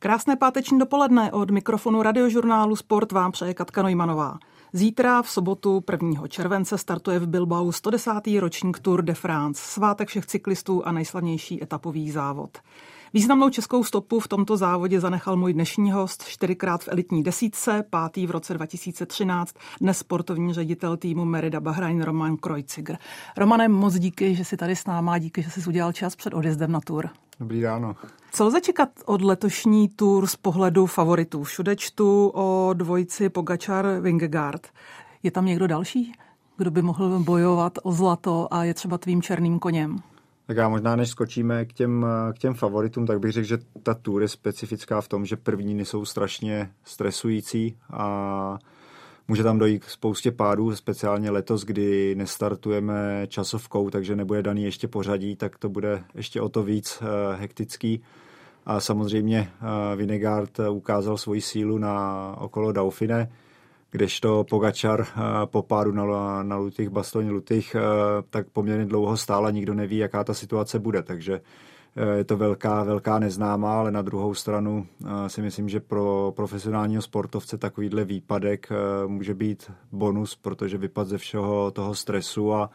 Krásné páteční dopoledne od mikrofonu radiožurnálu Sport vám přeje Katka Nojmanová. Zítra v sobotu 1. července startuje v Bilbao 110. ročník Tour de France, svátek všech cyklistů a nejslavnější etapový závod. Významnou českou stopu v tomto závodě zanechal můj dnešní host, čtyřikrát v elitní desítce, pátý v roce 2013, dnes sportovní ředitel týmu Merida Bahrain Roman Krojciger. Romanem, moc díky, že jsi tady s náma, díky, že jsi udělal čas před odjezdem na Tour. Dobrý ráno. Co lze čekat od letošní tour z pohledu favoritů? Všude čtu o dvojici Pogačar Vingegaard. Je tam někdo další, kdo by mohl bojovat o zlato a je třeba tvým černým koněm? Tak já možná, než skočíme k těm, k těm favoritům, tak bych řekl, že ta tour je specifická v tom, že první jsou strašně stresující a může tam dojít k spoustě pádů, speciálně letos, kdy nestartujeme časovkou, takže nebude daný ještě pořadí, tak to bude ještě o to víc eh, hektický. A samozřejmě eh, Vinegard ukázal svoji sílu na okolo Dauphine, kdežto Pogačar eh, po pádu na, na Lutých, Bastoň Lutých, eh, tak poměrně dlouho stála, nikdo neví, jaká ta situace bude, takže eh, je to velká, velká neznámá, ale na druhou stranu si myslím, že pro profesionálního sportovce takovýhle výpadek může být bonus, protože vypad ze všeho toho stresu a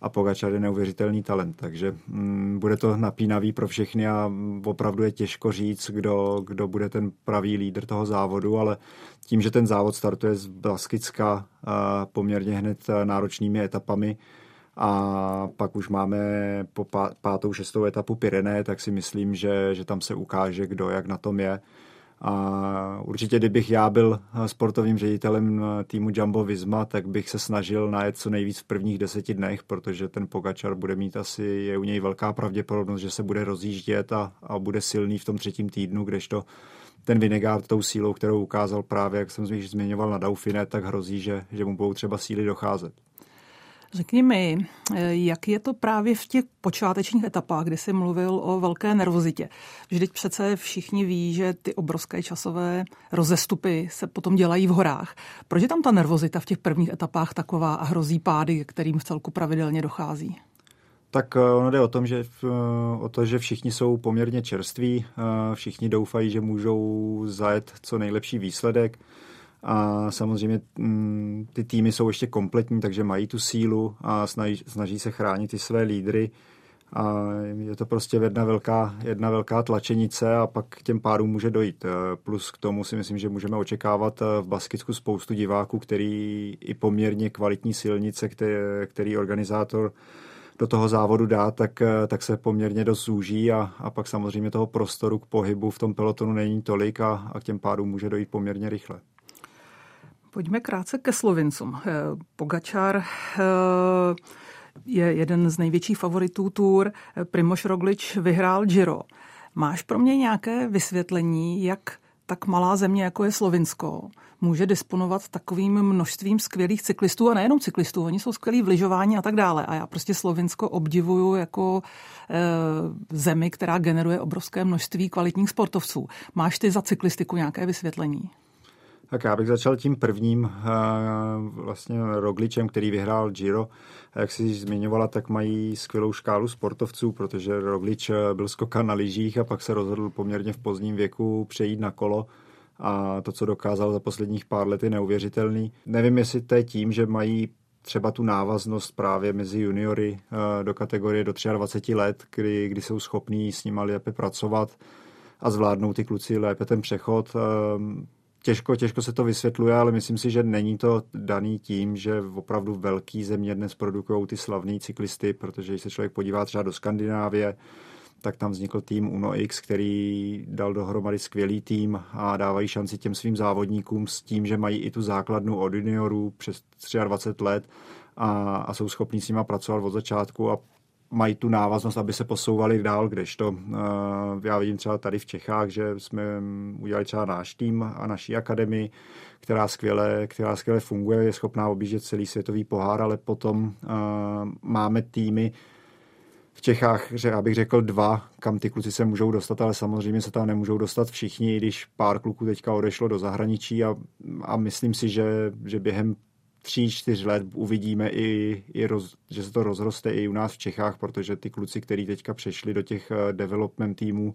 a Pogačar je neuvěřitelný talent, takže mm, bude to napínavý pro všechny a opravdu je těžko říct, kdo, kdo bude ten pravý lídr toho závodu, ale tím, že ten závod startuje z Baskicka poměrně hned náročnými etapami, a pak už máme po pátou, šestou etapu Pyrené, tak si myslím, že, že tam se ukáže, kdo jak na tom je. A určitě, kdybych já byl sportovním ředitelem týmu Jumbo Visma, tak bych se snažil najet co nejvíc v prvních deseti dnech, protože ten Pogačar bude mít asi, je u něj velká pravděpodobnost, že se bude rozjíždět a, a bude silný v tom třetím týdnu, kdežto ten Vinegard tou sílou, kterou ukázal právě, jak jsem zmiňoval na Dauphine, tak hrozí, že, že mu budou třeba síly docházet. Řekni mi, jak je to právě v těch počátečních etapách, kdy jsi mluvil o velké nervozitě. Vždyť přece všichni ví, že ty obrovské časové rozestupy se potom dělají v horách. Proč je tam ta nervozita v těch prvních etapách taková a hrozí pády, kterým v celku pravidelně dochází? Tak eh, ono jde o, tom, že, eh, o to, že všichni jsou poměrně čerství, eh, všichni doufají, že můžou zajet co nejlepší výsledek. A samozřejmě mm, ty týmy jsou ještě kompletní, takže mají tu sílu a snaží, snaží se chránit ty své lídry. A je to prostě jedna velká, jedna velká tlačenice a pak k těm pádům může dojít. Plus k tomu si myslím, že můžeme očekávat v Baskicku spoustu diváků, který i poměrně kvalitní silnice, který, organizátor do toho závodu dá, tak, tak se poměrně dost zúží a, a pak samozřejmě toho prostoru k pohybu v tom pelotonu není tolik a, a k těm pádům může dojít poměrně rychle. Pojďme krátce ke Slovincům. Eh, Pogačar eh, je jeden z největších favoritů Tour. Primoš Roglič vyhrál Giro. Máš pro mě nějaké vysvětlení, jak tak malá země, jako je Slovinsko, může disponovat takovým množstvím skvělých cyklistů a nejenom cyklistů, oni jsou skvělí v lyžování a tak dále. A já prostě Slovinsko obdivuju jako e, zemi, která generuje obrovské množství kvalitních sportovců. Máš ty za cyklistiku nějaké vysvětlení? Tak já bych začal tím prvním, eh, vlastně Rogličem, který vyhrál Giro. Jak jsi zmiňovala, tak mají skvělou škálu sportovců, protože Roglič eh, byl skokan na lyžích a pak se rozhodl poměrně v pozdním věku přejít na kolo a to, co dokázal za posledních pár let, je neuvěřitelný. Nevím, jestli to je tím, že mají třeba tu návaznost právě mezi juniory eh, do kategorie do 23 let, kdy, kdy jsou schopní s nimi lépe pracovat a zvládnou ty kluci lépe ten přechod těžko, těžko se to vysvětluje, ale myslím si, že není to daný tím, že opravdu velký země dnes produkují ty slavní cyklisty, protože když se člověk podívá třeba do Skandinávie, tak tam vznikl tým Uno X, který dal dohromady skvělý tým a dávají šanci těm svým závodníkům s tím, že mají i tu základnu od juniorů přes 23 let a, a jsou schopní s nima pracovat od začátku a mají tu návaznost, aby se posouvali dál, kdežto uh, já vidím třeba tady v Čechách, že jsme udělali třeba náš tým a naší akademii, která skvěle, která skvěle funguje, je schopná objíždět celý světový pohár, ale potom uh, máme týmy v Čechách, že já bych řekl dva, kam ty kluci se můžou dostat, ale samozřejmě se tam nemůžou dostat všichni, i když pár kluků teďka odešlo do zahraničí a, a myslím si, že, že během tří, čtyř let uvidíme i, i roz, že se to rozroste i u nás v Čechách, protože ty kluci, kteří teďka přešli do těch eh, development týmů,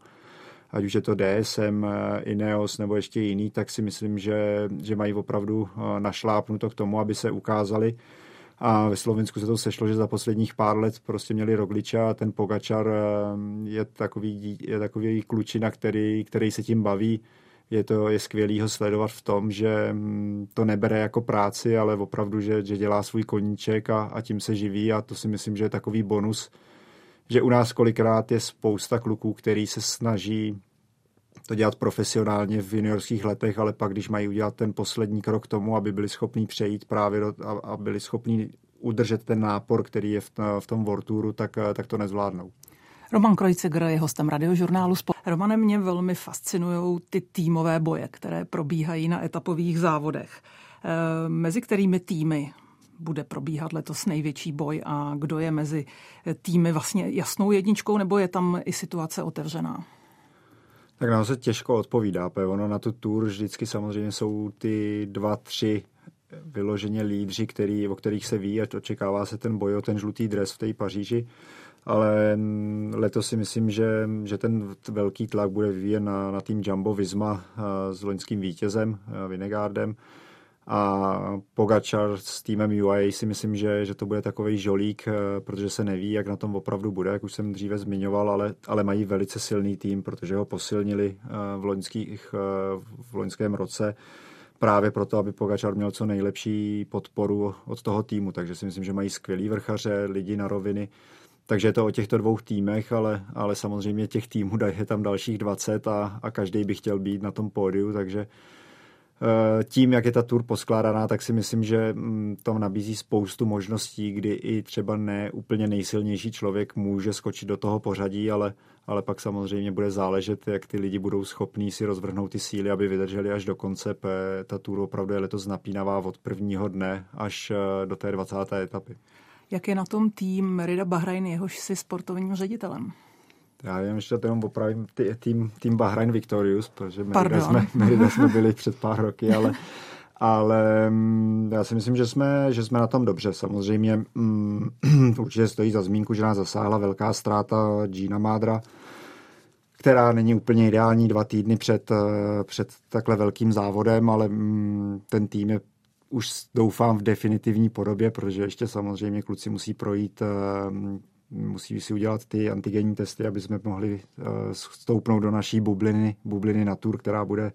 ať už je to DSM, Ineos nebo ještě jiný, tak si myslím, že, že mají opravdu našlápnuto k tomu, aby se ukázali. A ve Slovensku se to sešlo, že za posledních pár let prostě měli Rogliča a ten Pogačar je takový, je takový klučina, který, který se tím baví je to je skvělý ho sledovat v tom, že mm, to nebere jako práci, ale opravdu, že, že dělá svůj koníček a, a tím se živí a to si myslím, že je takový bonus, že u nás kolikrát je spousta kluků, který se snaží to dělat profesionálně v juniorských letech, ale pak, když mají udělat ten poslední krok k tomu, aby byli schopní přejít právě do, a, a byli schopní udržet ten nápor, který je v, v tom Vorturu, tak, tak to nezvládnou. Roman Krojcegr je hostem radiožurnálu Sport. Romane, mě velmi fascinují ty týmové boje, které probíhají na etapových závodech. E, mezi kterými týmy bude probíhat letos největší boj a kdo je mezi týmy vlastně jasnou jedničkou, nebo je tam i situace otevřená? Tak nám se těžko odpovídá, protože ono na tu tour vždycky samozřejmě jsou ty dva, tři vyloženě lídři, který, o kterých se ví a očekává se ten boj o ten žlutý dres v té Paříži. Ale letos si myslím, že, že ten velký tlak bude vyvíjen na, na tým Jumbo Visma eh, s loňským vítězem eh, Vinegardem. A Pogačar s týmem UAE si myslím, že, že to bude takový žolík, eh, protože se neví, jak na tom opravdu bude, jak už jsem dříve zmiňoval, ale, ale mají velice silný tým, protože ho posilnili v, loňských, v loňském roce právě proto, aby Pogačar měl co nejlepší podporu od toho týmu. Takže si myslím, že mají skvělý vrchaře, lidi na roviny, takže je to o těchto dvou týmech, ale, ale samozřejmě těch týmů je tam dalších 20 a, a každý by chtěl být na tom pódiu, takže eh, tím, jak je ta tour poskládaná, tak si myslím, že mm, to nabízí spoustu možností, kdy i třeba ne úplně nejsilnější člověk může skočit do toho pořadí, ale, ale pak samozřejmě bude záležet, jak ty lidi budou schopní si rozvrhnout ty síly, aby vydrželi až do konce. Ta tour opravdu je letos napínavá od prvního dne až eh, do té 20. etapy. Jak je na tom tým Merida Bahrain, jehož si sportovním ředitelem? Já jenom ještě to jenom opravím tým, tým Bahrain Victorious, protože Merida jsme, Merida jsme byli před pár roky, ale, ale mm, já si myslím, že jsme, že jsme na tom dobře. Samozřejmě um, určitě stojí za zmínku, že nás zasáhla velká ztráta Gina Mádra, která není úplně ideální dva týdny před, eh, před takhle velkým závodem, ale mm, ten tým je už doufám v definitivní podobě, protože ještě samozřejmě kluci musí projít, eh, musí si udělat ty antigenní testy, aby jsme mohli eh, stoupnout do naší bubliny, bubliny na tour, která bude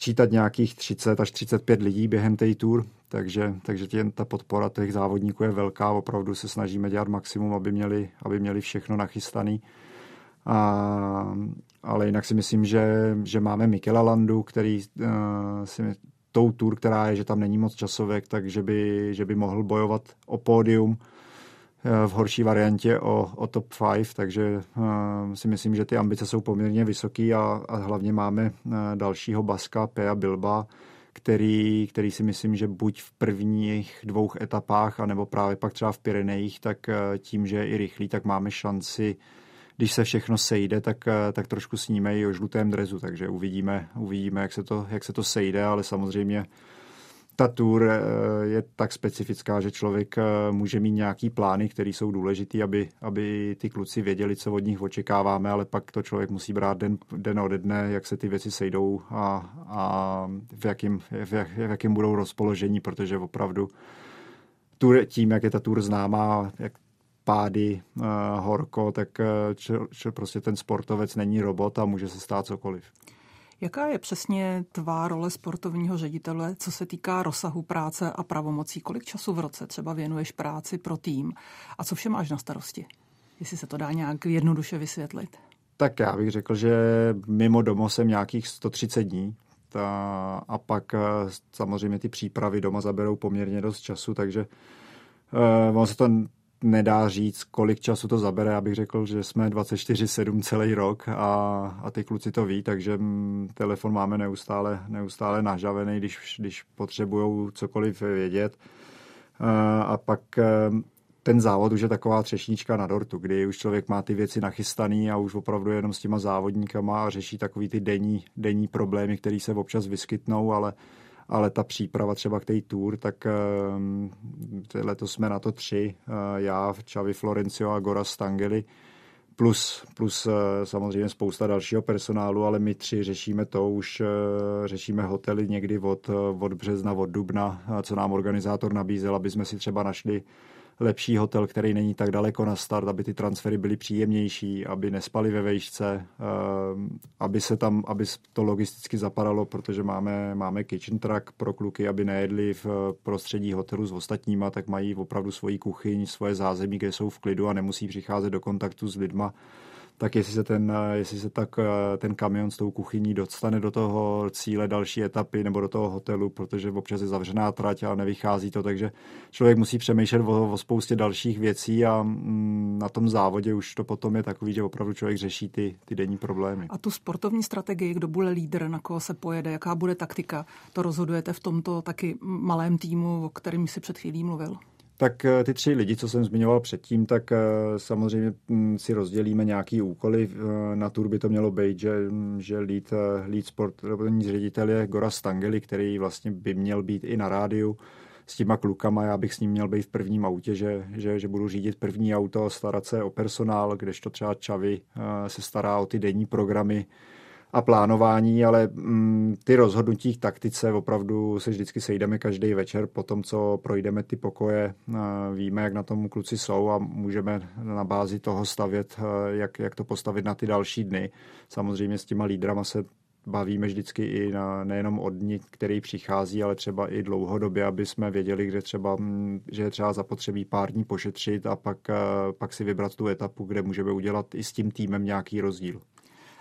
sčítat nějakých 30 až 35 lidí během té tour, takže, takže tě, ta podpora těch závodníků je velká, opravdu se snažíme dělat maximum, aby měli, aby měli všechno nachystané. A, ale jinak si myslím, že, že máme Mikela Landu, který uh, si tou tour, která je, že tam není moc časovek, takže by, že by mohl bojovat o pódium v horší variantě o, o top 5, takže uh, si myslím, že ty ambice jsou poměrně vysoké a, a hlavně máme uh, dalšího Baska, Pea Bilba, který, který si myslím, že buď v prvních dvou etapách, anebo právě pak třeba v Pyrenejích, tak tím, že je i rychlý, tak máme šanci když se všechno sejde, tak, eh, tak trošku sníme i o žlutém drezu, takže uvidíme, uvidíme jak, se to, jak se to sejde, ale samozřejmě ta tour eh, je tak specifická, že člověk eh, může mít nějaký plány, které jsou důležité, aby, aby ty kluci věděli, co od nich očekáváme, ale pak to člověk musí brát den, den ode dne, jak se ty věci sejdou a, a v, jakým, v, jak, v jakým budou rozpoložení, protože opravdu tím, jak je ta tour známá, jak pády, uh, horko, tak uh, č, prostě ten sportovec není robot a může se stát cokoliv. Jaká je přesně tvá role sportovního ředitele, co se týká rozsahu práce a pravomocí? Kolik času v roce třeba věnuješ práci pro tým a co vše máš na starosti? Jestli se to dá nějak jednoduše vysvětlit. Tak já bych řekl, že mimo domo jsem nějakých 130 dní, ta, a pak samozřejmě ty přípravy doma zaberou poměrně dost času, takže uh, on se to nedá říct, kolik času to zabere. Abych řekl, že jsme 24-7 celý rok a, a ty kluci to ví, takže m, telefon máme neustále, neustále nažavený, když, když potřebují cokoliv vědět. A, a pak ten závod už je taková třešnička na dortu, kdy už člověk má ty věci nachystaný a už opravdu jenom s těma závodníkama a řeší takový ty denní, denní problémy, které se občas vyskytnou, ale ale ta příprava třeba k té tour, tak ehm, letos jsme na to tři, eh, já, Čavi Florencio a Gora Stangeli, plus, plus samozřejmě spousta dalšího personálu, ale my tři řešíme to, už řešíme hotely někdy od, od března, od dubna, co nám organizátor nabízel, aby jsme si třeba našli lepší hotel, který není tak daleko na start, aby ty transfery byly příjemnější, aby nespali ve vejšce, eh, aby se tam, aby to logisticky zapadalo, protože máme, máme kitchen truck pro kluky, aby nejedli v prostředí hotelu s ostatníma, tak mají opravdu svoji kuchyň, svoje zázemí, kde jsou v klidu a nemusí přicházet do kontaktu s lidma tak jestli se ten, jestli se tak eh, ten kamion s tou kuchyní dostane do toho cíle další etapy nebo do toho hotelu, protože občas je zavřená trať a nevychází to, takže člověk musí přemýšlet o, o spoustě dalších věcí a mm, na tom závodě už to potom je takový, že opravdu člověk řeší ty, ty denní problémy. A tu sportovní strategii, kdo bude lídr, na koho se pojede, jaká bude taktika, to rozhodujete v tomto taky malém týmu, o kterým si před chvílí mluvil? Tak eh, ty tři lidi, co jsem zmiňoval předtím, tak eh, samozřejmě hm, si rozdělíme nějaký úkoly. Eh, na tur by to mělo být, že, hm, že lead, lead sportovní ředitel je Gora Stangeli, který vlastně by měl být i na rádiu s těma klukama. Já bych s ním měl být v prvním autě, že, že, že budu řídit první auto, starat se o personál, kdežto třeba Čavy se stará o ty denní programy a plánování, ale mm, ty rozhodnutí k taktice opravdu se vždycky sejdeme každý večer po tom, co projdeme ty pokoje, víme, jak na tom kluci jsou a můžeme na bázi toho stavět, jak, jak to postavit na ty další dny. Samozřejmě s těma lídrama se bavíme vždycky i na, nejenom od dní, který přichází, ale třeba i dlouhodobě, aby jsme věděli, kde třeba, mm, že je třeba zapotřebí pár dní pošetřit a pak, pak si vybrat tu etapu, kde můžeme udělat i s tím týmem nějaký rozdíl.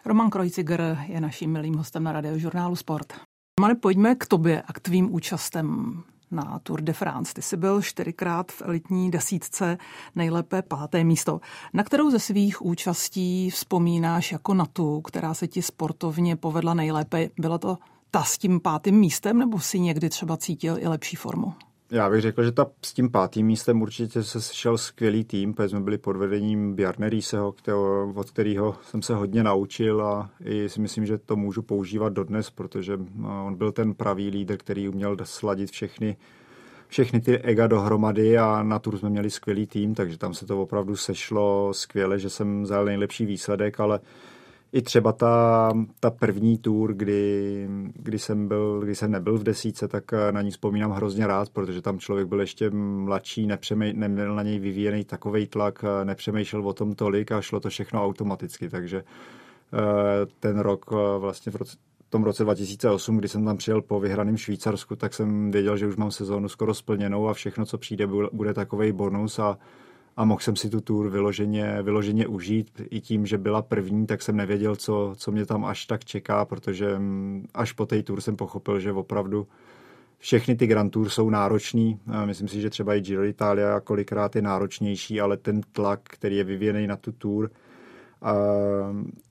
Roman Krojciger je naším milým hostem na radiožurnálu Sport. Romane, pojďme k tobě a k tvým účastem na Tour de France. Ty jsi byl čtyřikrát v elitní desítce, nejlépe páté místo. Na kterou ze svých účastí vzpomínáš jako na tu, která se ti sportovně povedla nejlépe? Byla to ta s tím pátým místem, nebo si někdy třeba cítil i lepší formu? Já bych řekl, že ta s tím pátým místem určitě se sešel skvělý tým, protože jsme byli pod vedením Bjarne Rieseho, kterého, od kterého jsem se hodně naučil a i si myslím, že to můžu používat dodnes, protože no, on byl ten pravý lídr, který uměl sladit všechny všechny ty ega dohromady a na tur jsme měli skvělý tým, takže tam se to opravdu sešlo skvěle, že jsem zajel nejlepší výsledek, ale i třeba ta, ta první tour, kdy, kdy, jsem byl, kdy jsem nebyl v desíce, tak eh, na ní vzpomínám hrozně rád, protože tam člověk byl ještě mladší, neměl na něj vyvíjený takový tlak, eh, nepřemýšlel o tom tolik a šlo to všechno automaticky, takže eh, ten rok vlastně v roce, tom roce 2008, kdy jsem tam přijel po vyhraném Švýcarsku, tak jsem věděl, že už mám sezónu skoro splněnou a všechno, co přijde, bude takový bonus a a mohl jsem si tu tour vyloženě, vyloženě užít. I tím, že byla první, tak jsem nevěděl, co, co mě tam až tak čeká, protože mm, až po té tour jsem pochopil, že opravdu všechny ty Grand Tour jsou náročný. Myslím si, že třeba i Giro d'Italia kolikrát je náročnější, ale ten tlak, který je vyvíjený na tu tour,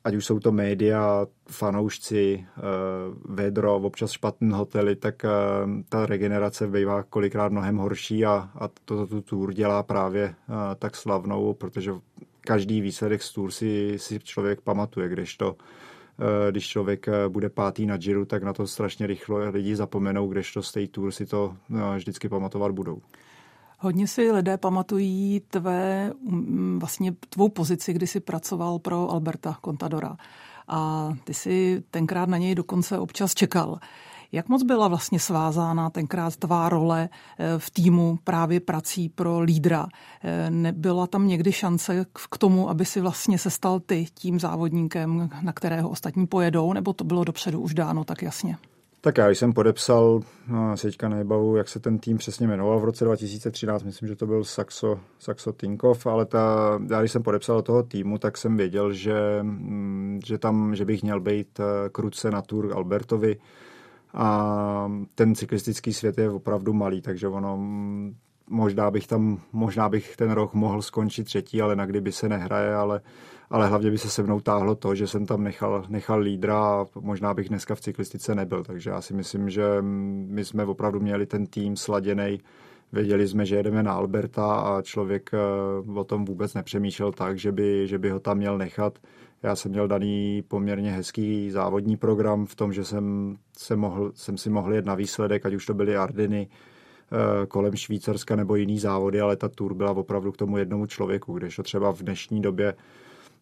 ať už jsou to média, fanoušci, eh, vedro, občas špatný hotely, tak eh, ta regenerace bývá kolikrát mnohem horší a, a to tu tour dělá právě eh, tak slavnou, protože každý výsledek z tour si, si člověk pamatuje, kdežto když člověk bude pátý na Giro, tak na to strašně rychle lidi zapomenou, kdežto z té tour si to vždycky pamatovat budou. Hodně si lidé pamatují tvé, mm, vlastně tvou pozici, kdy jsi pracoval pro Alberta Contadora. A ty si tenkrát na něj dokonce občas čekal. Jak moc byla vlastně svázána tenkrát tvá role eh, v týmu právě prací pro lídra? Eh, nebyla tam někdy šance k tomu, aby si vlastně se stal ty tím závodníkem, na kterého ostatní pojedou, nebo to bylo dopředu už dáno tak jasně? Tak já jsem podepsal, no, teďka nebavu, jak se ten tým přesně jmenoval v roce 2013, myslím, že to byl Saxo, Saxo Tinkov, ale ta, já když jsem podepsal do toho týmu, tak jsem věděl, že, mm, že tam, že bych měl být eh, kruce na Tour Albertovi. A ten cyklistický svět je opravdu malý, takže ono mm, možná bych tam, možná bych ten rok mohl skončit třetí, ale na kdyby se nehraje, ale ale hlavně by se se mnou táhlo to, že jsem tam nechal, nechal lídra a možná bych dneska v cyklistice nebyl. Takže já si myslím, že my jsme opravdu měli ten tým sladěný. Věděli jsme, že jedeme na Alberta a člověk eh, o tom vůbec nepřemýšlel tak, že by, že by ho tam měl nechat. Já jsem měl daný poměrně hezký závodní program v tom, že jsem, se mohl, jsem si mohl jet na výsledek, ať už to byly Ardeny, kolem Švýcarska nebo jiný závody, ale ta tour byla opravdu k tomu jednomu člověku, kdežto třeba v dnešní době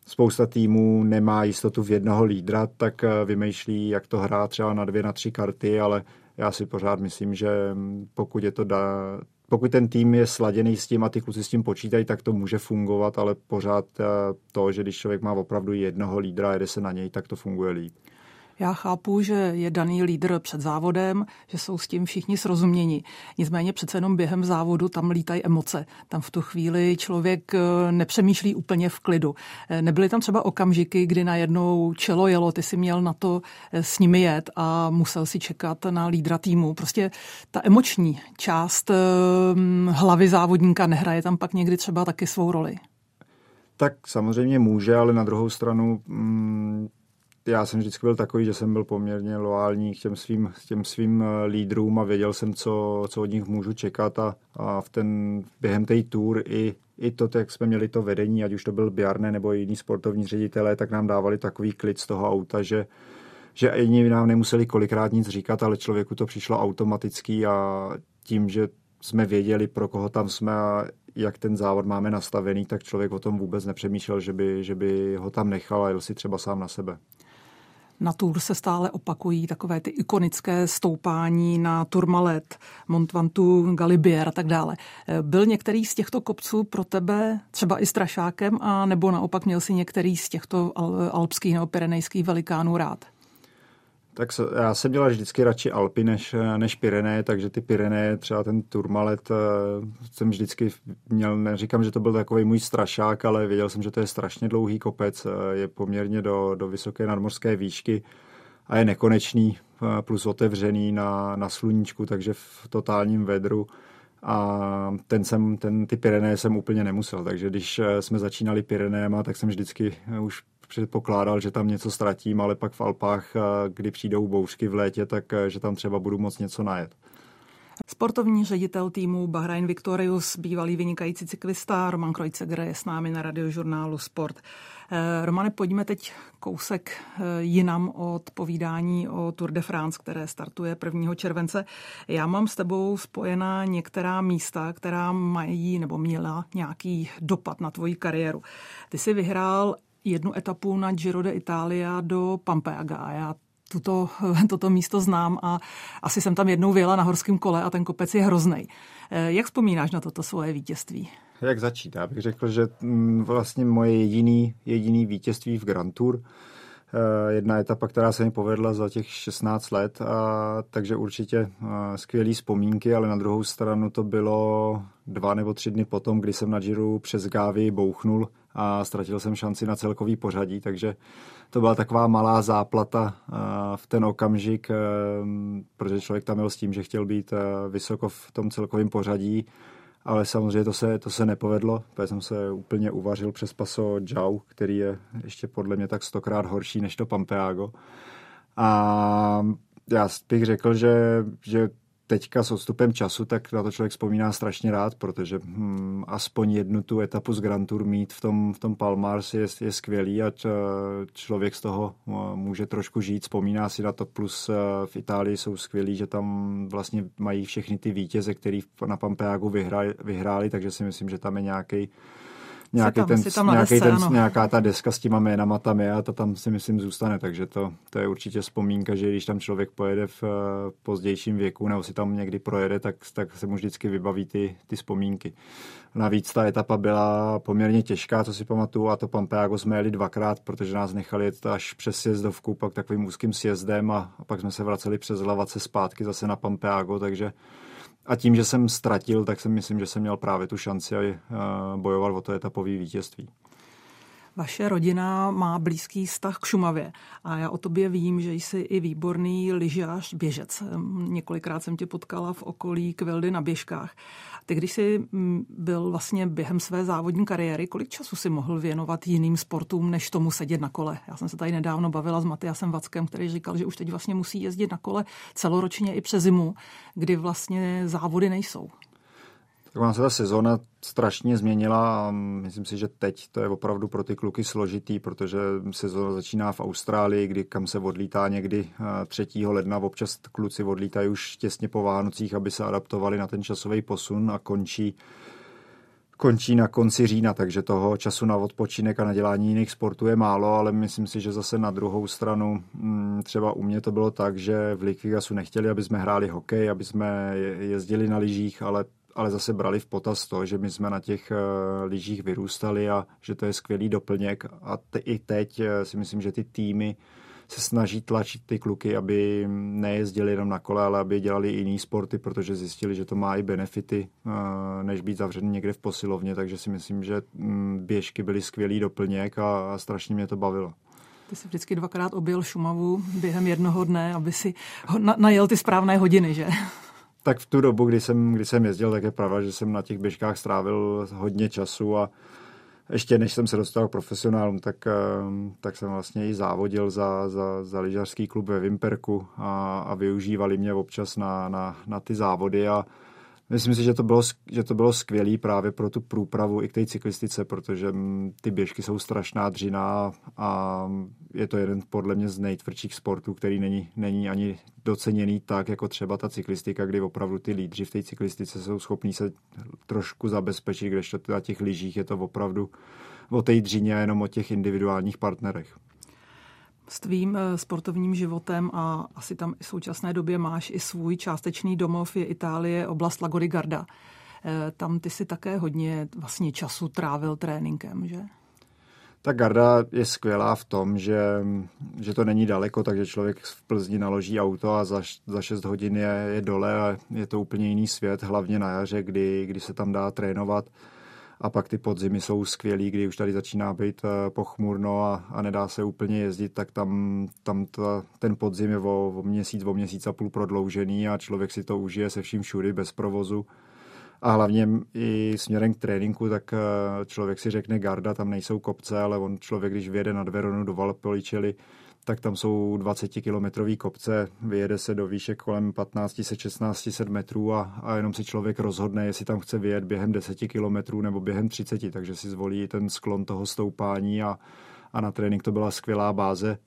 spousta týmů nemá jistotu v jednoho lídra, tak eh, vymýšlí, jak to hrát třeba na dvě, na tři karty, ale já si pořád myslím, že pokud je to da, pokud ten tým je sladěný s tím a ty kluci s tím počítají, tak to může fungovat, ale pořád eh, to, že když člověk má opravdu jednoho lídra a jede se na něj, tak to funguje líp. Já chápu, že je daný lídr před závodem, že jsou s tím všichni srozuměni. Nicméně přece jenom během závodu tam lítají emoce. Tam v tu chvíli člověk eh, nepřemýšlí úplně v klidu. Eh, nebyly tam třeba okamžiky, kdy najednou čelo jelo, ty si měl na to eh, s nimi jet a musel si čekat na lídra týmu. Prostě ta emoční část hlavy závodníka nehraje tam pak někdy třeba taky svou roli. Tak samozřejmě může, ale na druhou stranu mm, já jsem vždycky byl takový, že jsem byl poměrně loální k těm svým, těm svým eh, lídrům a věděl jsem, co, co od nich můžu čekat a, a v ten, během té tour i, i to, jak jsme měli to vedení, ať už to byl Bjarne nebo jiný sportovní ředitelé, tak nám dávali takový klid z toho auta, že, že ani nám nemuseli kolikrát nic říkat, ale člověku to přišlo automaticky a tím, že jsme věděli, pro koho tam jsme a jak ten závod máme nastavený, tak člověk o tom vůbec nepřemýšlel, že by, že by ho tam nechal a jel si třeba sám na sebe. Na Tour se stále opakují takové ty ikonické stoupání na Tourmalet, Mont Ventoux, Galibier a tak dále. Byl některý z těchto kopců pro tebe třeba i strašákem a nebo naopak měl si některý z těchto alpských nebo pyrenejských velikánů rád? Tak já jsem dělal vždycky radši Alpy než, než Pyreneje, takže ty Pyreneje, třeba ten Turmalet, eh, jsem vždycky měl, neříkám, že to byl takový můj strašák, ale věděl jsem, že to je strašně dlouhý kopec, eh, je poměrně do, do vysoké nadmorské výšky a je nekonečný, eh, plus otevřený na, na sluníčku, takže v totálním vedru. A ten jsem, ten, ty Pyreneje jsem úplně nemusel, takže když jsme začínali Pyrenejem, tak jsem vždycky už předpokládal, že tam něco ztratím, ale pak v Alpách, eh, kdy přijdou bouřky v létě, tak eh, že tam třeba budu moc něco najet. Sportovní ředitel týmu Bahrain Victorious, bývalý vynikající cyklista Roman Krojceger je s námi na radiožurnálu Sport. Eh, Romane, pojďme teď kousek jinam od povídání o Tour de France, které startuje 1. července. Já mám s tebou spojená některá místa, která mají nebo měla nějaký dopad na tvoji kariéru. Ty jsi vyhrál jednu etapu na Giro de Italia do Pampeaga. Já tuto, toto místo znám a asi jsem tam jednou vyjela na horském kole a ten kopec je hrozný. Eh, jak vzpomínáš na toto svoje vítězství? Jak začít? Já bych řekl, že mm, vlastně moje jediný, jediný vítězství v Grand Tour jedna etapa, která se mi povedla za těch 16 let, a, takže určitě eh, skvělé vzpomínky, ale na druhou stranu to bylo dva nebo tři dny potom, kdy jsem na Giro přes Gávy bouchnul a ztratil jsem šanci na celkový pořadí, takže to byla taková malá záplata v ten okamžik, protože člověk tam byl s tím, že chtěl být vysoko v tom celkovém pořadí, ale samozřejmě to se, to se nepovedlo, protože jsem se úplně uvařil přes paso Jau, který je ještě podle mě tak stokrát horší než to Pampeago. A já bych řekl, že, že teďka s odstupem času, tak na to člověk vzpomíná strašně rád, protože hm, aspoň jednu tu etapu z Grand Tour mít v tom, v tom Palmars je, je skvělý a člověk z toho může trošku žít, vzpomíná si na to, plus eh, v Itálii jsou skvělí, že tam vlastně mají všechny ty vítěze, který na Pampeagu vyhráli, vyhráli takže si myslím, že tam je nějaký nějaký tam, ten, tam nějaký ten, nějaká ta deska s těma jménama tam je a ta tam si myslím zůstane, takže to, to je určitě vzpomínka, že když tam člověk pojede v uh, pozdějším věku nebo si tam někdy projede, tak, tak se mu vždycky vybaví ty, ty vzpomínky. Navíc ta etapa byla poměrně těžká, co si pamatuju, a to Pampeago jsme jeli dvakrát, protože nás nechali jet až přes sjezdovku, pak takovým úzkým sjezdem a, a pak jsme se vraceli přes Lavace zpátky zase na Pampeago, takže a tím, že jsem ztratil, tak si myslím, že jsem měl právě tu šanci a bojovat o to etapové vítězství. Vaše rodina má blízký vztah k Šumavě a já o tobě vím, že jsi i výborný lyžař, běžec. Několikrát jsem tě potkala v okolí Kvildy na běžkách. Ty, když jsi mm, byl vlastně během své závodní kariéry, kolik času si mohl věnovat jiným sportům, než tomu sedět na kole? Já jsem se tady nedávno bavila s Matyasem Vackem, který říkal, že už teď vlastně musí jezdit na kole celoročně i přes zimu, kdy vlastně závody nejsou. Tak ona se ta sezóna strašně změnila a myslím si, že teď to je opravdu pro ty kluky složitý, protože sezóna začíná v Austrálii, kdy kam se odlítá někdy 3. Eh, ledna, občas kluci odlítají už těsně po Vánocích, aby se adaptovali na ten časový posun a končí končí na konci října, takže toho času na odpočinek a na dělání jiných sportů je málo, ale myslím si, že zase na druhou stranu mm, třeba u mě to bylo tak, že v Liquigasu nechtěli, aby jsme hráli hokej, aby jsme jezdili na lyžích, ale ale zase brali v potaz to, že my jsme na těch uh, lyžích vyrůstali a že to je skvělý doplněk a te, i teď uh, si myslím, že ty týmy se snaží tlačit ty kluky, aby nejezdili jenom na kole, ale aby dělali jiný sporty, protože zjistili, že to má i benefity, uh, než být zavřený někde v posilovně, takže si myslím, že um, běžky byly skvělý doplněk a, a strašně mě to bavilo. Ty jsi vždycky dvakrát objel Šumavu během jednoho dne, aby si najel ty správné hodiny, že? Tak v tu dobu, kdy jsem, kdy jsem jezdil, tak je pravda, že jsem na těch běžkách strávil hodně času a ještě než jsem se dostal k profesionálům, tak, eh, tak jsem vlastně i závodil za, za, za lyžařský klub ve Vimperku a, a využívali mě občas na, na, na ty závody a Myslím si, že to bylo, že to bylo skvělé právě pro tu průpravu i k té cyklistice, protože mm, ty běžky jsou strašná dřina a je to jeden podle mě z nejtvrdších sportů, který není, není ani doceněný tak, jako třeba ta cyklistika, kdy opravdu ty lídři v té cyklistice jsou schopní se trošku zabezpečit, kdežto na těch lyžích je to opravdu o té dřině a jenom o těch individuálních partnerech s tvým eh, sportovním životem a asi tam v současné době máš i svůj částečný domov, je Itálie, oblast Lagody Garda. Eh, tam ty si také hodně vlastně času trávil tréninkem, že? Ta garda je skvělá v tom, že, že to není daleko, takže člověk v Plzni naloží auto a za, za 6 hodin je, je dole a je to úplně jiný svět, hlavně na jaře, kdy, kdy se tam dá trénovat a pak ty podzimy jsou skvělý, kdy už tady začíná být eh, pochmurno a, a nedá se úplně jezdit, tak tam, tam ta, ten podzim je o, o měsíc, o měsíc a půl prodloužený a člověk si to užije se vším všudy bez provozu. A hlavně i směrem k tréninku, tak eh, člověk si řekne garda, tam nejsou kopce, ale on člověk, když vyjede na Veronu do Valpoličely, tak tam jsou 20-kilometrový kopce, vyjede se do výšek kolem 1500-1600 metrů a, a jenom si člověk rozhodne, jestli tam chce vyjet během 10 kilometrů nebo během 30, takže si zvolí ten sklon toho stoupání a, a na trénink to byla skvělá báze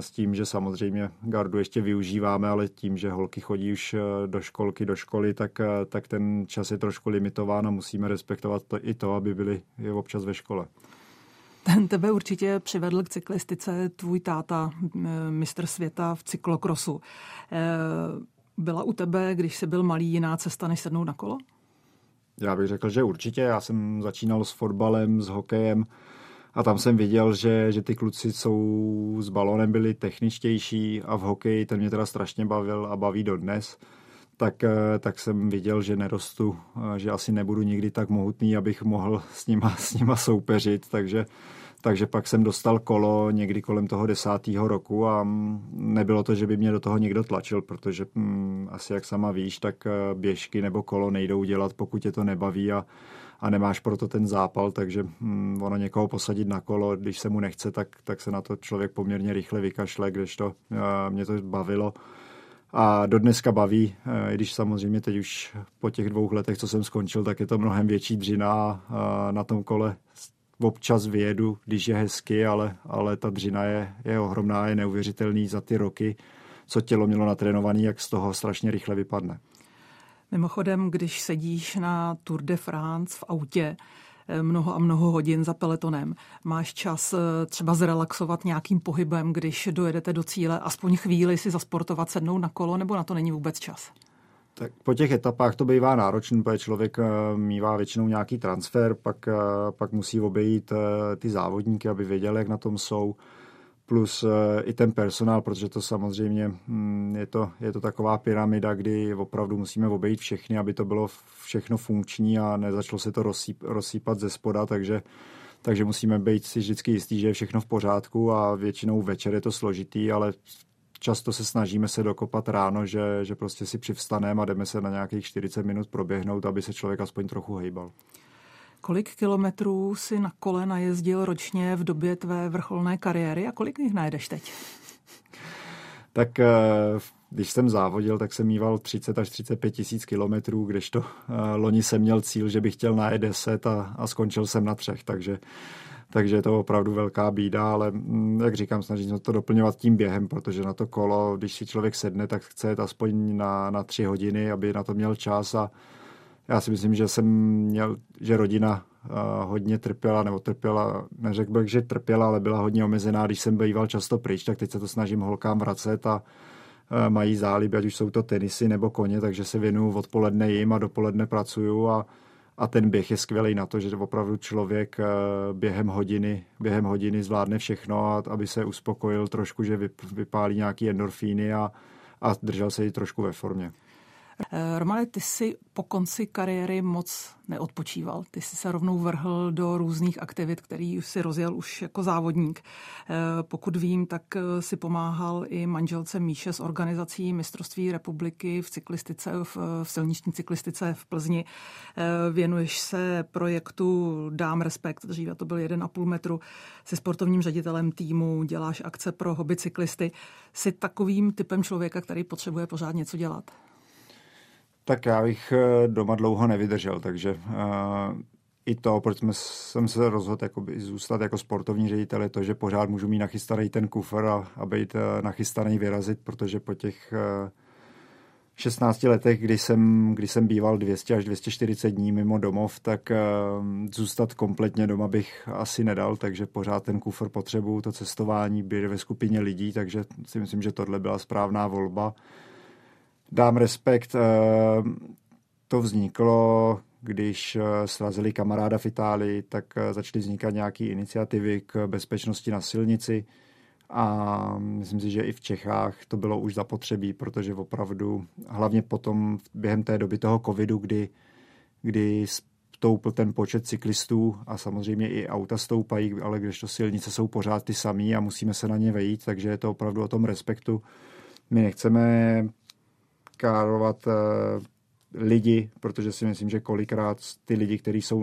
s tím, že samozřejmě gardu ještě využíváme, ale tím, že holky chodí už e, do školky, do školy, tak, e, tak ten čas je trošku limitován a musíme respektovat to, i to, aby byli občas ve škole. Ten tebe určitě přivedl k cyklistice tvůj táta, mistr světa v cyklokrosu. E, byla u tebe, když jsi byl malý, jiná cesta, než sednout na kolo? Já bych řekl, že určitě. Já jsem začínal s fotbalem, s hokejem a tam jsem viděl, že, že ty kluci jsou s balónem byli techničtější a v hokeji ten mě teda strašně bavil a baví dodnes. Tak, eh, tak jsem viděl, že nerostu, eh, že asi nebudu nikdy tak mohutný, abych mohl s nima, s nima soupeřit, takže takže pak jsem dostal kolo někdy kolem toho desátého roku a mm, nebylo to, že by mě do toho někdo tlačil, protože hm, asi jak sama víš, tak eh, běžky nebo kolo nejdou dělat, pokud tě to nebaví a, a nemáš proto ten zápal, takže hm, ono někoho posadit na kolo, když se mu nechce, tak, tak se na to člověk poměrně rychle vykašle, kdežto mě to bavilo a do dneska baví, eh, i když samozřejmě teď už po těch dvou letech, co jsem skončil, tak je to mnohem větší dřina na tom kole občas vyjedu, když je hezky, ale, ale ta dřina je, je ohromná, je neuvěřitelný za ty roky, co tělo mělo natrénovaný, jak z toho strašně rychle vypadne. Mimochodem, když sedíš na Tour de France v autě, mnoho a mnoho hodin za peletonem. Máš čas eh, třeba zrelaxovat nějakým pohybem, když dojedete do cíle, aspoň chvíli si zasportovat, sednout na kolo, nebo na to není vůbec čas? Tak po těch etapách to bývá náročný, protože člověk eh, mývá většinou nějaký transfer, pak, eh, pak musí obejít ty závodníky, aby věděli, jak na tom jsou, plus i ten personál, protože to samozřejmě hm, je to, je to taková pyramida, kdy opravdu musíme obejít všechny, aby to bylo všechno funkční a nezačalo se to rozsýp, rozsýpat ze spoda, takže takže musíme být si vždycky jistí, že je všechno v pořádku a většinou večer je to složitý, ale často se snažíme se dokopat ráno, že, že prostě si přivstaneme a jdeme se na nějakých 40 minut proběhnout, aby se člověk aspoň trochu hejbal. Kolik kilometrů si na kole najezdil ročně v době tvé vrcholné kariéry a kolik jich najdeš teď? tak eh, když jsem závodil, tak jsem mýval 30 až 35 tisíc kilometrů, kdežto eh, loni jsem měl cíl, že bych chtěl na E10 a, a skončil jsem na třech, takže takže je to opravdu velká bída, ale mm, jak říkám, snažím se to doplňovat tím během, protože na to kolo, když si člověk sedne, tak chce jít aspoň na, na tři hodiny, aby na to měl čas a já si myslím, že jsem měl, že rodina hodně trpěla, nebo trpěla, neřekl bych, že trpěla, ale byla hodně omezená, když jsem býval často pryč, tak teď se to snažím holkám vracet a mají záliby, ať už jsou to tenisy nebo koně, takže se věnuju odpoledne jim a dopoledne pracuju a, a ten běh je skvělý na to, že opravdu člověk během hodiny, během hodiny zvládne všechno a aby se uspokojil trošku, že vypálí nějaký endorfíny a, a držel se i trošku ve formě. Eh, Romane, ty jsi po konci kariéry moc neodpočíval. Ty jsi se rovnou vrhl do různých aktivit, který si rozjel už jako závodník. Eh, pokud vím, tak eh, si pomáhal i manželce Míše s organizací mistrovství republiky v cyklistice, v, v silniční cyklistice v Plzni. Věnuješ se projektu Dám respekt, dříve to byl 1,5 metru, se sportovním ředitelem týmu, děláš akce pro hobby cyklisty. Jsi takovým typem člověka, který potřebuje pořád něco dělat? Tak já bych eh, doma dlouho nevydržel, takže uh, i to, proč jsme, jsem se rozhodl jakoby, zůstat jako sportovní ředitel, je to, že pořád můžu mít nachystaný ten kufr a, a být uh, nachystaný vyrazit, protože po těch uh, 16 letech, kdy jsem, kdy jsem býval 200 až 240 dní mimo domov, tak zůstat kompletně doma bych asi nedal, takže pořád ten kufr potřebuju, to cestování, být ve skupině lidí, takže si myslím, že tohle byla správná volba dám respekt. Eh, to vzniklo, když eh, srazili kamaráda v Itálii, tak eh, začaly vznikat nějaké iniciativy k bezpečnosti na silnici a myslím si, že i v Čechách to bylo už zapotřebí, protože opravdu, hlavně potom během té doby toho covidu, kdy, kdy stoupl ten počet cyklistů a samozřejmě i auta stoupají, ale když to silnice jsou pořád ty samý a musíme se na ně vejít, takže je to opravdu o tom respektu. My nechceme károvat eh, lidi, protože si myslím, že kolikrát ty lidi, kteří jsou,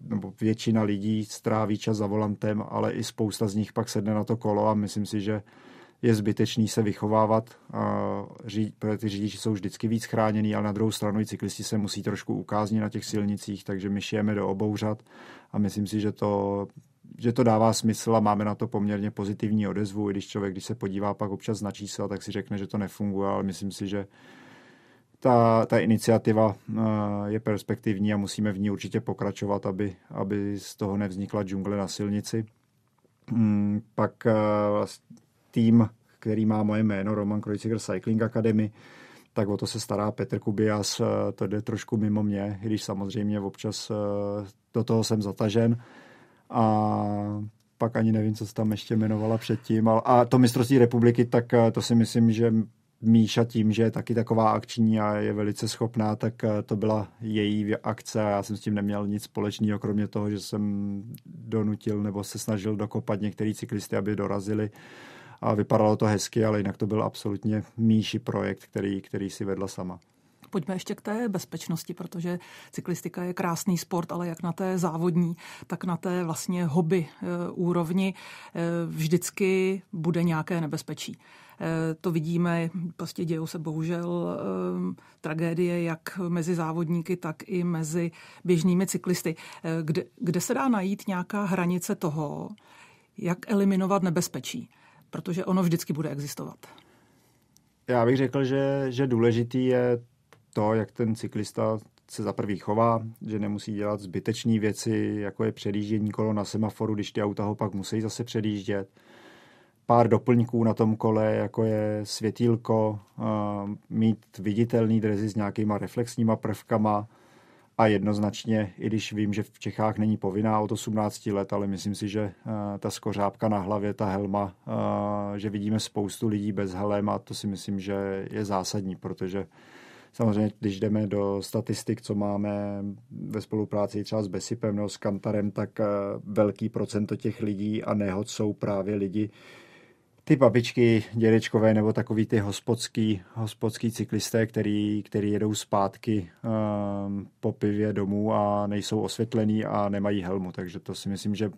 nebo většina lidí stráví čas za volantem, ale i spousta z nich pak sedne na to kolo a myslím si, že je zbytečný se vychovávat, protože ty řidiči jsou vždycky víc chráněný, ale na druhou stranu i cyklisti se musí trošku ukázat na těch silnicích, takže my šijeme do obou řad a myslím si, že to, že to dává smysl a máme na to poměrně pozitivní odezvu, i když člověk, když se podívá pak občas na čísla, tak si řekne, že to nefunguje, ale myslím si, že ta, ta iniciativa eh, je perspektivní a musíme v ní určitě pokračovat, aby, aby z toho nevznikla džungle na silnici. Mm, pak eh, tým, který má moje jméno, Roman Kreuziger Cycling Academy, tak o to se stará Petr Kubias, eh, to jde trošku mimo mě, když samozřejmě občas do toho jsem zatažen. A pak ani nevím, co se tam ještě jmenovala předtím. A to mistrovství republiky, tak to si myslím, že Míša tím, že je taky taková akční a je velice schopná, tak eh, to byla její akce a já jsem s tím neměl nic společného, kromě toho, že jsem donutil nebo se snažil dokopat některý cyklisty, aby dorazili a vypadalo to hezky, ale jinak to byl absolutně Míši projekt, který, který si vedla sama. Pojďme ještě k té bezpečnosti, protože cyklistika je krásný sport, ale jak na té závodní, tak na té vlastně hobby e, úrovni e, vždycky bude nějaké nebezpečí. E, to vidíme, prostě dějou se bohužel tragédie jak mezi závodníky, tak i mezi běžnými cyklisty. Kde, kde se dá najít nějaká hranice toho, jak eliminovat nebezpečí? Protože ono vždycky bude existovat. Já bych řekl, že, že důležitý je to, jak ten cyklista se za prvý chová, že nemusí dělat zbytečné věci, jako je předjíždění kolo na semaforu, když ty auta ho pak musí zase předjíždět. Pár doplňků na tom kole, jako je světílko, mít viditelný drezy s nějakýma reflexníma prvkama a jednoznačně, i když vím, že v Čechách není povinná od 18 let, ale myslím si, že ta skořápka na hlavě, ta helma, že vidíme spoustu lidí bez helem a to si myslím, že je zásadní, protože Samozřejmě, když jdeme do statistik, co máme ve spolupráci třeba s Besipem nebo s Kantarem, tak eh, velký procento těch lidí a nehod jsou právě lidi, ty babičky, dědečkové nebo takový ty hospodský, hospodský cyklisté, který, který jedou zpátky um, po pivě domů a nejsou osvětlený a nemají helmu. Takže to si myslím, že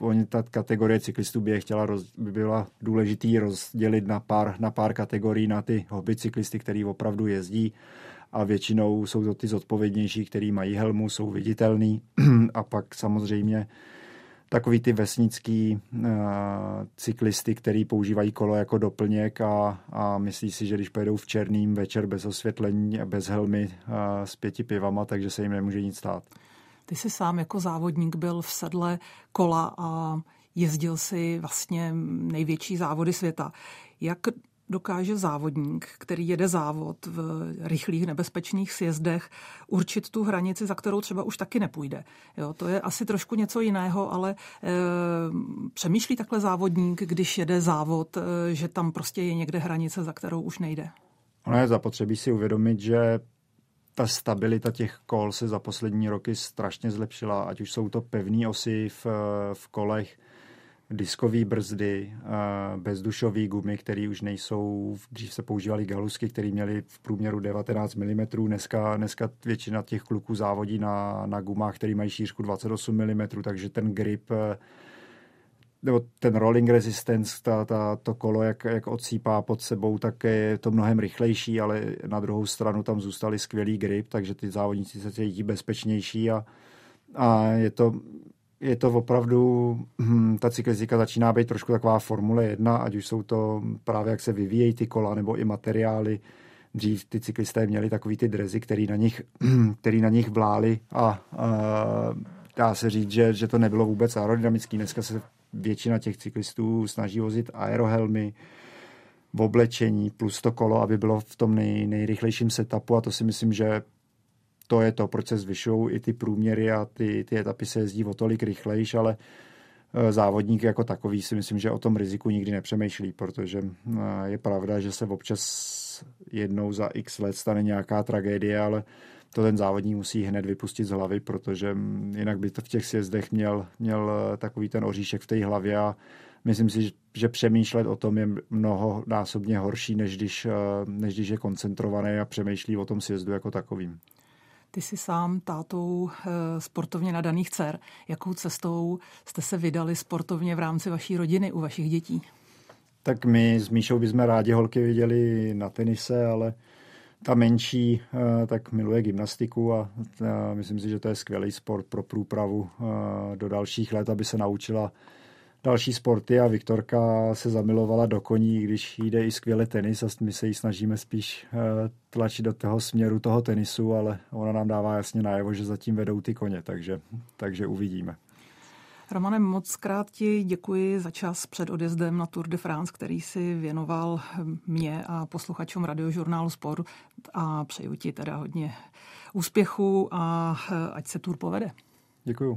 oni ta kategorie cyklistů by je chtěla, roz, by byla důležitý rozdělit na pár, na pár kategorií na ty hobby cyklisty, který opravdu jezdí a většinou jsou to ty zodpovědnější, který mají helmu, jsou viditelný a pak samozřejmě takový ty vesnický uh, cyklisty, který používají kolo jako doplněk a, a myslí si, že když pojedou v černým večer bez osvětlení a bez helmy uh, s pěti pivama, takže se jim nemůže nic stát. Ty jsi sám jako závodník byl v sedle kola a jezdil si vlastně největší závody světa. Jak dokáže závodník, který jede závod v rychlých nebezpečných sjezdech, určit tu hranici, za kterou třeba už taky nepůjde. Jo, to je asi trošku něco jiného, ale e, přemýšlí takhle závodník, když jede závod, e, že tam prostě je někde hranice, za kterou už nejde. Ono je zapotřebí si uvědomit, že ta stabilita těch kol se za poslední roky strašně zlepšila, ať už jsou to pevné osy v, v kolech, diskové brzdy, bezdušové gumy, které už nejsou, dřív se používaly galusky, které měly v průměru 19 mm. Dneska, dneska většina těch kluků závodí na, na gumách, které mají šířku 28 mm, takže ten grip nebo ten rolling resistance, ta, ta, to kolo, jak, jak odsýpá pod sebou, tak je to mnohem rychlejší, ale na druhou stranu tam zůstali skvělý grip, takže ty závodníci se cítí bezpečnější a, a je to je to opravdu, hm, ta cyklistika začíná být trošku taková Formule 1, ať už jsou to právě jak se vyvíjejí ty kola nebo i materiály. Dřív ty cyklisté měli takový ty drezy, který na nich, který na nich vláli a, a dá se říct, že, že to nebylo vůbec aerodynamický. Dneska se většina těch cyklistů snaží vozit aerohelmy, v oblečení plus to kolo, aby bylo v tom nej, nejrychlejším setupu. A to si myslím, že to je to, proč se zvyšují i ty průměry a ty, ty etapy se jezdí o tolik rychlejš, ale e, závodník jako takový si myslím, že o tom riziku nikdy nepřemýšlí, protože e, je pravda, že se občas jednou za x let stane nějaká tragédie, ale to ten závodník musí hned vypustit z hlavy, protože jinak by to v těch sjezdech měl, měl e, takový ten oříšek v té hlavě a myslím si, že přemýšlet o tom je mnoho násobně horší, než když, než když je koncentrovaný a přemýšlí o tom sjezdu jako takovým. Ty jsi sám tátou eh, sportovně nadaných dcer. Jakou cestou jste se vydali sportovně v rámci vaší rodiny, u vašich dětí? Tak my s Míšou bychom rádi holky viděli na tenise, ale ta menší eh, tak miluje gymnastiku a myslím si, že to je skvělý sport pro průpravu eh, do dalších let, aby se naučila další sporty a Viktorka se zamilovala do koní, když jde i skvěle tenis a my se jí snažíme spíš eh, tlačit do toho směru toho tenisu, ale ona nám dává jasně najevo, že zatím vedou ty koně, takže, takže uvidíme. Romane, moc krát ti děkuji za čas před odjezdem na Tour de France, který si věnoval mě a posluchačům radiožurnálu Sport a přeju ti teda hodně úspěchu a ať se Tour povede. Děkuju.